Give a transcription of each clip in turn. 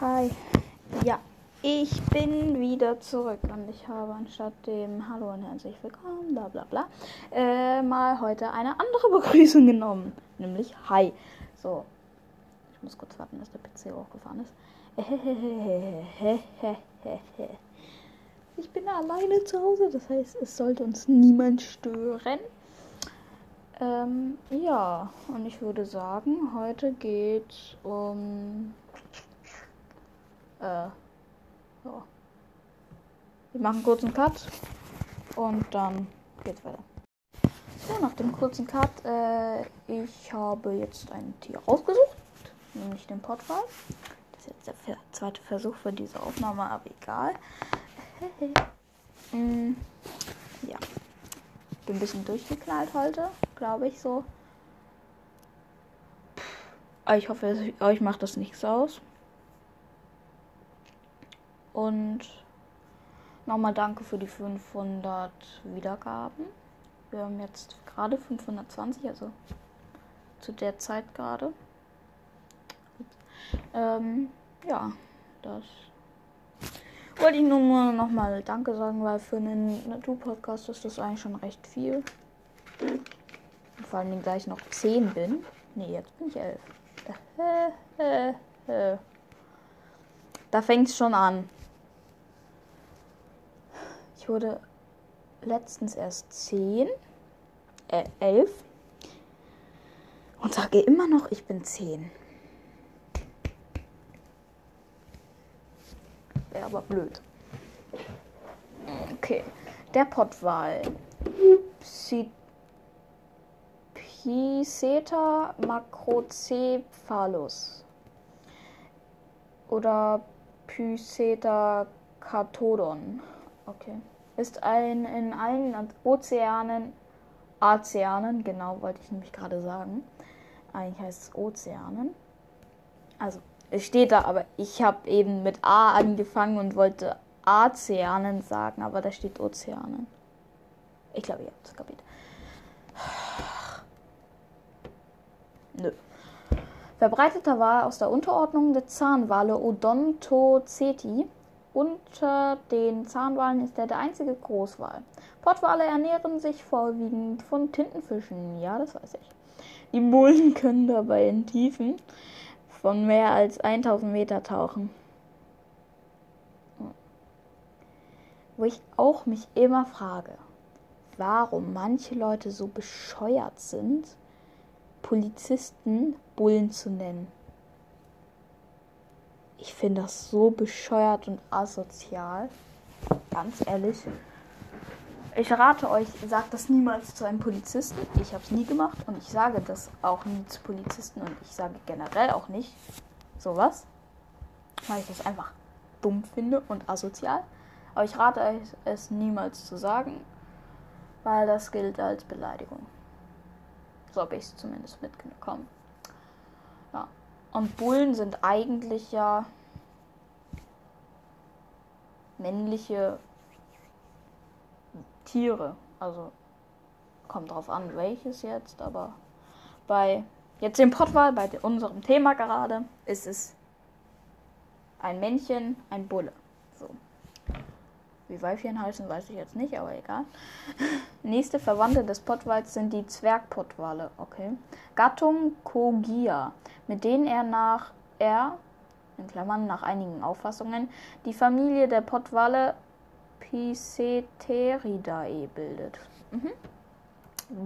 Hi. Ja, ich bin wieder zurück und ich habe anstatt dem Hallo und herzlich willkommen, bla bla bla, äh, mal heute eine andere Begrüßung genommen. Nämlich Hi. So. Ich muss kurz warten, dass der PC hochgefahren ist. Ich bin alleine zu Hause, das heißt, es sollte uns niemand stören. Ähm, ja, und ich würde sagen, heute geht um. Äh, ja. Wir machen einen Cut und dann geht's weiter. So, nach dem kurzen Cut, äh, ich habe jetzt ein Tier rausgesucht, nämlich den Potfall. Das ist jetzt der zweite Versuch für diese Aufnahme, aber egal. mm, ja. Bin ein bisschen durchgeknallt heute, glaube ich so. Ich hoffe, euch macht das nichts aus. Und nochmal danke für die 500 Wiedergaben. Wir haben jetzt gerade 520, also zu der Zeit gerade. Ähm, ja, das wollte ich nur nochmal Danke sagen, weil für einen Natur-Podcast ist das eigentlich schon recht viel. Und vor allem, da ich noch 10 bin. Nee, jetzt bin ich 11. Da fängt es schon an. Wurde letztens erst 10, äh, 11 und sage immer noch, ich bin 10. Wäre aber blöd. Okay. Der Pottwal. Piseta macrocephalus. Oder Pyseta catodon. Okay. Ist ein in allen Ozeanen, Ozeanen, genau wollte ich nämlich gerade sagen. Eigentlich heißt es Ozeanen. Also es steht da, aber ich habe eben mit A angefangen und wollte Ozeanen sagen, aber da steht Ozeanen. Ich glaube, ihr habt es kapiert. Nö. Verbreiteter Wal aus der Unterordnung der Zahnwale Odontoceti. Unter den Zahnwalen ist er der einzige Großwal. Pottwale ernähren sich vorwiegend von Tintenfischen. Ja, das weiß ich. Die Mulden können dabei in Tiefen von mehr als 1000 Meter tauchen. Wo ich auch mich immer frage, warum manche Leute so bescheuert sind, Polizisten Bullen zu nennen. Ich finde das so bescheuert und asozial. Ganz ehrlich. Ich rate euch, sagt das niemals zu einem Polizisten. Ich habe es nie gemacht und ich sage das auch nie zu Polizisten und ich sage generell auch nicht sowas, weil ich das einfach dumm finde und asozial. Aber ich rate euch, es niemals zu sagen, weil das gilt als Beleidigung. So habe ich es zumindest mitbekommen. Und Bullen sind eigentlich ja männliche Tiere. Also kommt drauf an, welches jetzt, aber bei jetzt dem Pottwal, bei unserem Thema gerade, ist es ein Männchen, ein Bulle. Wie Weibchen heißen, weiß ich jetzt nicht, aber egal. Nächste Verwandte des Pottwals sind die Zwergpottwale, okay. Gattung Kogia, mit denen er nach er, in Klammern nach einigen Auffassungen, die Familie der Pottwale Piceteridae bildet. Mhm.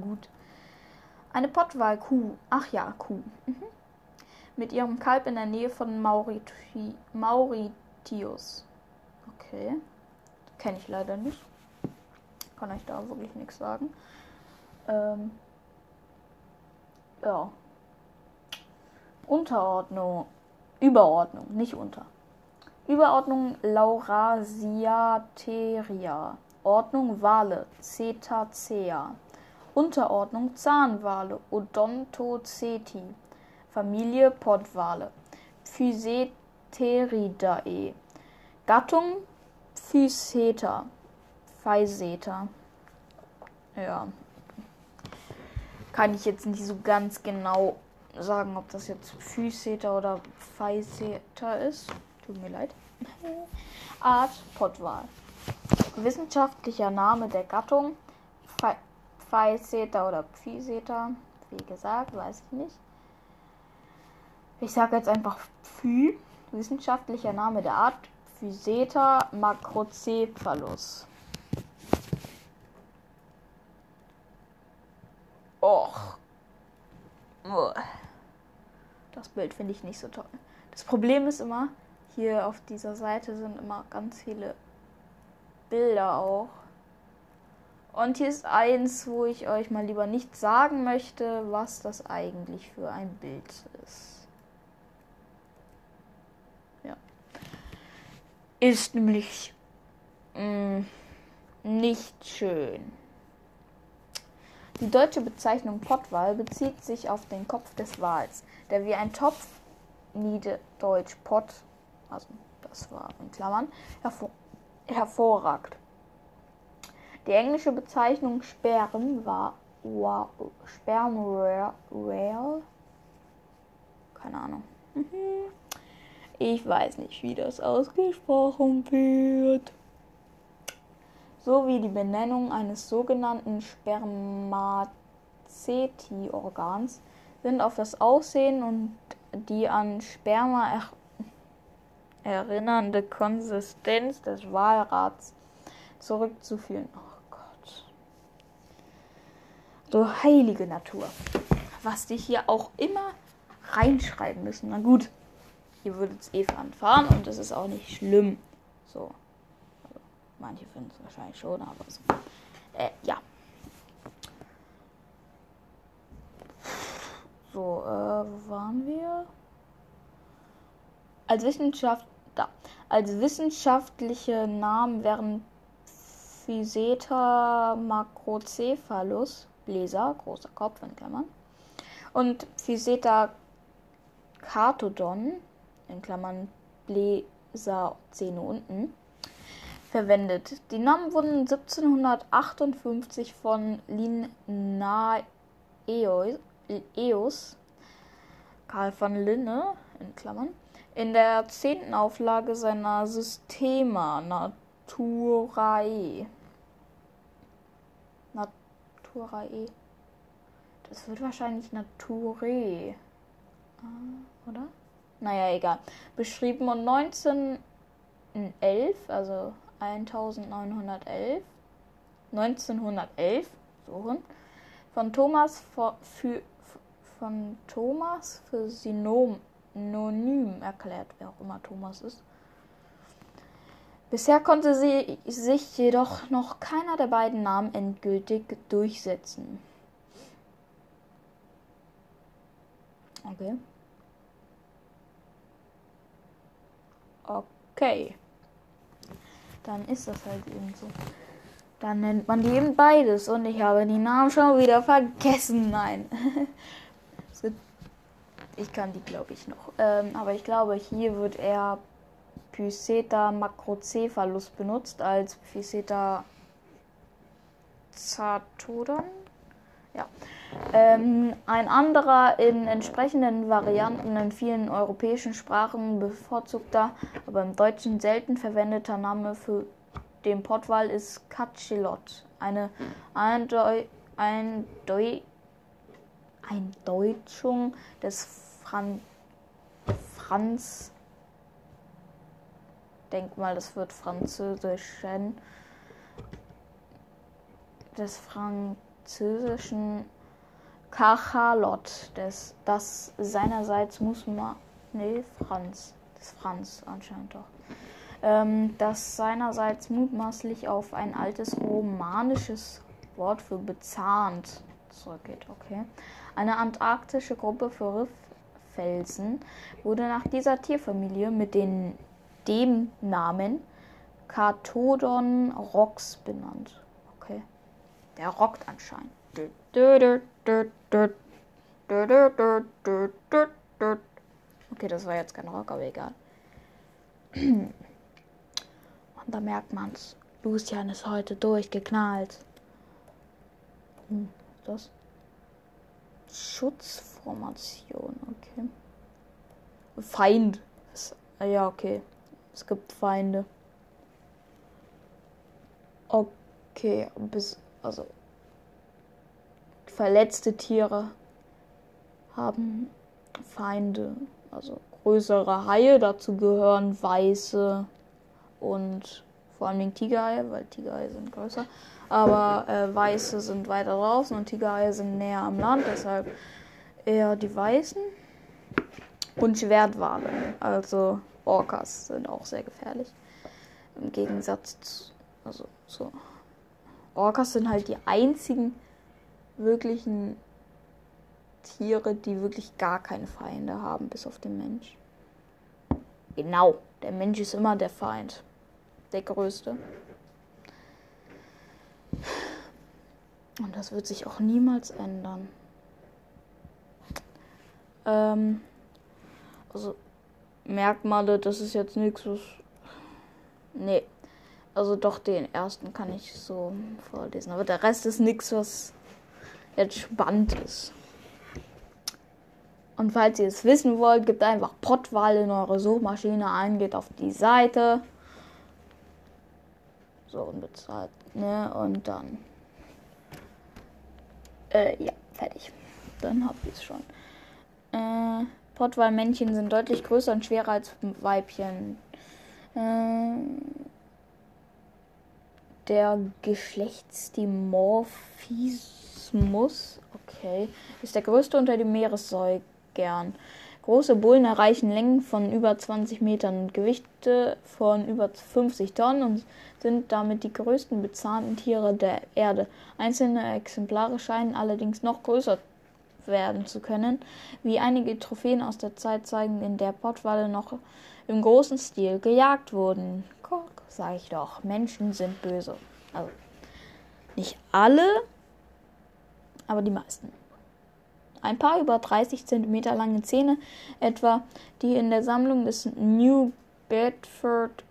Gut. Eine Pottwalkuh. Ach ja, Kuh. Mhm. Mit ihrem Kalb in der Nähe von Mauriti Mauritius. Okay. Kenne ich leider nicht. Kann euch da wirklich nichts sagen. Ähm. Ja. Unterordnung. Überordnung, nicht unter. Überordnung Laurasiateria. Ordnung Wale Cetacea. Unterordnung Zahnwale Odontoceti. Familie Pottwale Physeteridae. Gattung Physeta. Phaiseta. Ja. Kann ich jetzt nicht so ganz genau sagen, ob das jetzt Physeta oder Phaiseta ist. Tut mir leid. Art Pottwal. Wissenschaftlicher Name der Gattung Pfeilseta oder Pfiseta. Wie gesagt, weiß ich nicht. Ich sage jetzt einfach Phi. Wissenschaftlicher Name der Art Physeta macrocephalus. Och. Das Bild finde ich nicht so toll. Das Problem ist immer, hier auf dieser Seite sind immer ganz viele Bilder auch. Und hier ist eins, wo ich euch mal lieber nicht sagen möchte, was das eigentlich für ein Bild ist. Ist nämlich mh, mm, nicht schön. Die deutsche Bezeichnung Pottwal bezieht sich auf den Kopf des Wals, der wie ein Topf, Niederdeutsch Pott, also das war in Klammern, hervor, hervorragt. Die englische Bezeichnung Sperren war wow, Sperm Whale. Keine Ahnung. Ich weiß nicht, wie das ausgesprochen wird. So wie die Benennung eines sogenannten Spermaceti-Organs sind auf das Aussehen und die an Sperma er erinnernde Konsistenz des Walrats zurückzuführen. Du heilige Natur. Was die hier auch immer reinschreiben müssen. Na gut, ihr würdet es eh fahren und das ist auch nicht schlimm. So. Also, manche finden es wahrscheinlich schon, aber so. Äh, ja. So, äh, wo waren wir? Als Wissenschaft, da. Als wissenschaftliche Namen wären Physeter macrocephalus Bläser, großer Kopf in Klammern. Und Physeter Cartodon, in Klammern Bläser, Zähne unten, verwendet. Die Namen wurden 1758 von Linnaeus, Karl von Linne, in Klammern, in der zehnten Auflage seiner Systema Naturae Naturae. Das wird wahrscheinlich Nature. Ah, oder? Naja, egal. Beschrieben und 1911, also 1911, 1911, suchen, von Thomas für von Thomas für Synonym erklärt, wer auch immer Thomas ist. Bisher konnte sie sich jedoch noch keiner der beiden Namen endgültig durchsetzen. Okay. Okay. Dann ist das halt eben so. Dann nennt man die eben beides und ich habe die Namen schon wieder vergessen. Nein. ich kann die, glaube ich, noch. Ähm, aber ich glaube, hier wird er Physeter macrocephalus benutzt als Physeter zatodon. Ja. Ähm, ein anderer in entsprechenden Varianten in vielen europäischen Sprachen bevorzugter, aber im Deutschen selten verwendeter Name für den Pottwal ist Cachelot. Eine Eindeu Eindeu Eindeutschung des Fran Franz denke mal, das wird französischen des französischen Kachalot, des, das seinerseits muss man, nee, Franz, des Franz anscheinend doch, ähm, das seinerseits mutmaßlich auf ein altes romanisches Wort für bezahnt zurückgeht, okay. Eine antarktische Gruppe für Rifffelsen wurde nach dieser Tierfamilie mit den dem Namen Kathodon Rox benannt. Der rockt anscheinend. Okay, das war jetzt kein Rock, aber egal. Und da merkt man's. Lucian ist heute durchgeknallt. Hm, das? Schutzformation, okay. Feind. Ja, okay. Es gibt Feinde. Okay, bis also verletzte Tiere haben Feinde, also größere Haie, dazu gehören weiße und vor allem Tigerhaie, weil Tigerhaie sind größer, aber äh, weiße sind weiter draußen und Tigerhaie sind näher am Land, deshalb eher die weißen und Schwertwale, also Orcas sind auch sehr gefährlich. Im Gegensatz zu, also so Orcas sind halt die einzigen wirklichen Tiere, die wirklich gar keine Feinde haben, bis auf den Mensch. Genau, der Mensch ist immer der Feind. Der größte. Und das wird sich auch niemals ändern. Ähm, also Merkmale, das ist jetzt nichts, was. Nee. Also doch den ersten kann ich so vorlesen. Aber der Rest ist nichts, was jetzt spannend ist. Und falls ihr es wissen wollt, gebt einfach Pottwal in eure Suchmaschine ein, geht auf die Seite. So, und bezahlt, ne? Und dann. Äh, ja, fertig. Dann habt ihr es schon. Äh, Pottwalmännchen sind deutlich größer und schwerer als Weibchen. Äh, der Geschlechtsdimorphismus, okay, ist der größte unter den Meeressäugern. Große Bullen erreichen Längen von über 20 Metern und Gewichte von über 50 Tonnen und sind damit die größten bezahnten Tiere der Erde. Einzelne Exemplare scheinen allerdings noch größer werden zu können, wie einige Trophäen aus der Zeit zeigen, in der Pottwale noch im großen Stil gejagt wurden. Guck, sag ich doch, Menschen sind böse. Also nicht alle, aber die meisten. Ein paar über 30 cm lange Zähne, etwa die in der Sammlung des New Bedford?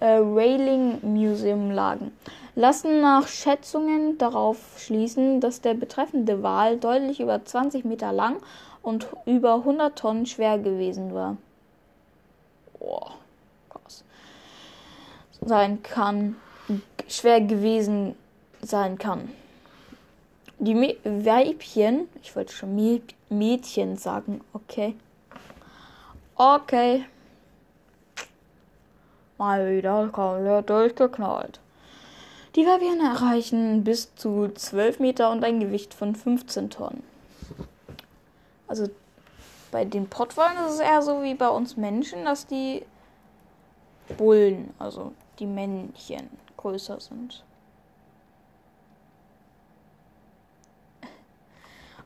Äh, Railing Museum lagen, lassen nach Schätzungen darauf schließen, dass der betreffende Wal deutlich über 20 Meter lang und über 100 Tonnen schwer gewesen war. Boah. Sein kann, schwer gewesen sein kann. Die Weibchen, ich wollte schon Mädchen sagen, okay. Okay. Mal wieder komplett durchgeknallt. Die Weibchen erreichen bis zu 12 Meter und ein Gewicht von 15 Tonnen. Also bei den Pottwalen ist es eher so wie bei uns Menschen, dass die Bullen, also die Männchen, größer sind.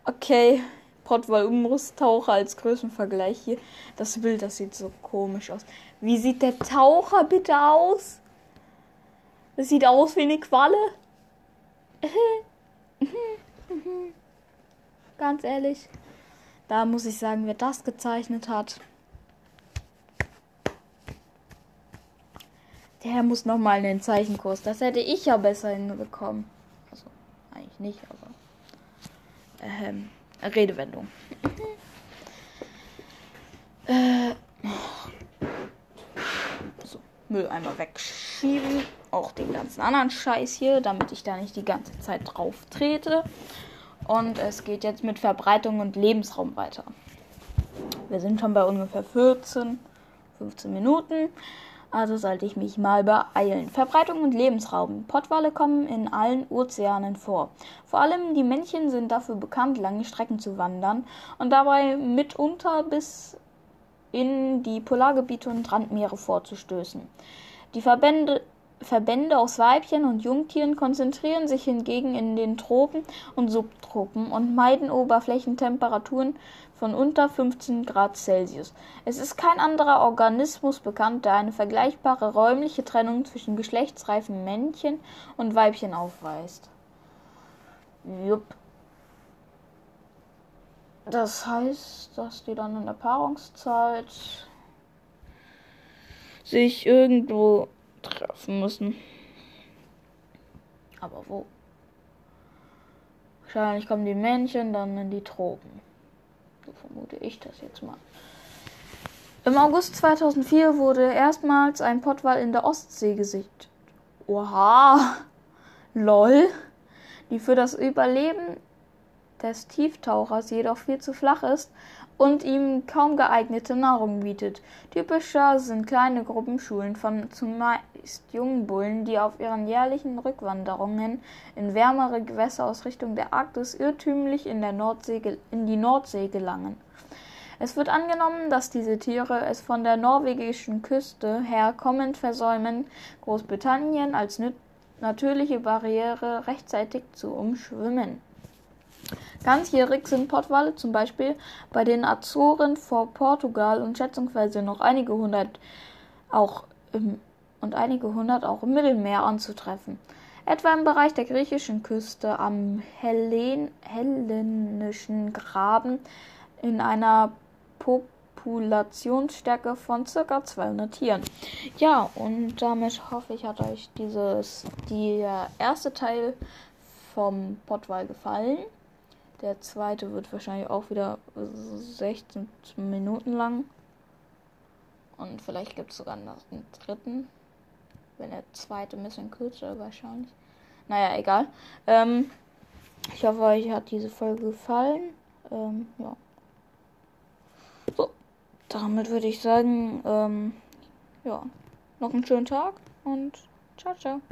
Okay, Pottwal-Umrisstaucher als Größenvergleich hier. Das Bild, das sieht so komisch aus. Wie sieht der Taucher bitte aus? Das sieht aus wie eine Qualle. Ganz ehrlich. Da muss ich sagen, wer das gezeichnet hat. Der muss noch mal einen Zeichenkurs. Das hätte ich ja besser hinbekommen. Also eigentlich nicht, aber ähm, Redewendung. äh, so, Mülleimer wegschieben. Auch den ganzen anderen Scheiß hier, damit ich da nicht die ganze Zeit drauf trete. Und es geht jetzt mit Verbreitung und Lebensraum weiter. Wir sind schon bei ungefähr 14, 15 Minuten. Also sollte ich mich mal beeilen. Verbreitung und Lebensraum. Pottwale kommen in allen Ozeanen vor. Vor allem die Männchen sind dafür bekannt, lange Strecken zu wandern und dabei mitunter bis in die Polargebiete und Randmeere vorzustößen. Die Verbände Verbände aus Weibchen und Jungtieren konzentrieren sich hingegen in den Tropen und Subtropen und meiden Oberflächentemperaturen von unter 15 Grad Celsius. Es ist kein anderer Organismus bekannt, der eine vergleichbare räumliche Trennung zwischen geschlechtsreifen Männchen und Weibchen aufweist. Jupp. Das heißt, dass die dann in der Paarungszeit sich irgendwo treffen müssen. Aber wo? Wahrscheinlich kommen die Männchen dann in die Tropen. So vermute ich das jetzt mal. Im August 2004 wurde erstmals ein Pottwal in der Ostsee gesichtet. Oha! Lol! Die für das Überleben des Tieftauchers jedoch viel zu flach ist und ihm kaum geeignete Nahrung bietet. Typischer sind kleine Gruppenschulen von zumeist jungen Bullen, die auf ihren jährlichen Rückwanderungen in wärmere Gewässer aus Richtung der Arktis irrtümlich in, der Nordsee, in die Nordsee gelangen. Es wird angenommen, dass diese Tiere es von der norwegischen Küste her kommend versäumen, Großbritannien als natürliche Barriere rechtzeitig zu umschwimmen. Ganzjährig sind Pottwale zum Beispiel bei den Azoren vor Portugal und schätzungsweise noch einige hundert auch im, und einige hundert auch im Mittelmeer anzutreffen. Etwa im Bereich der griechischen Küste am Hellen, hellenischen Graben in einer Populationsstärke von ca. 200 Tieren. Ja, und damit hoffe ich, hat euch dieses, der erste Teil vom Pottwal gefallen. Der zweite wird wahrscheinlich auch wieder 16 Minuten lang. Und vielleicht gibt es sogar noch einen dritten. Wenn der zweite ein bisschen kürzer wahrscheinlich. Naja, egal. Ähm, ich hoffe, euch hat diese Folge gefallen. Ähm, ja. So, damit würde ich sagen, ähm, ja, noch einen schönen Tag und ciao, ciao.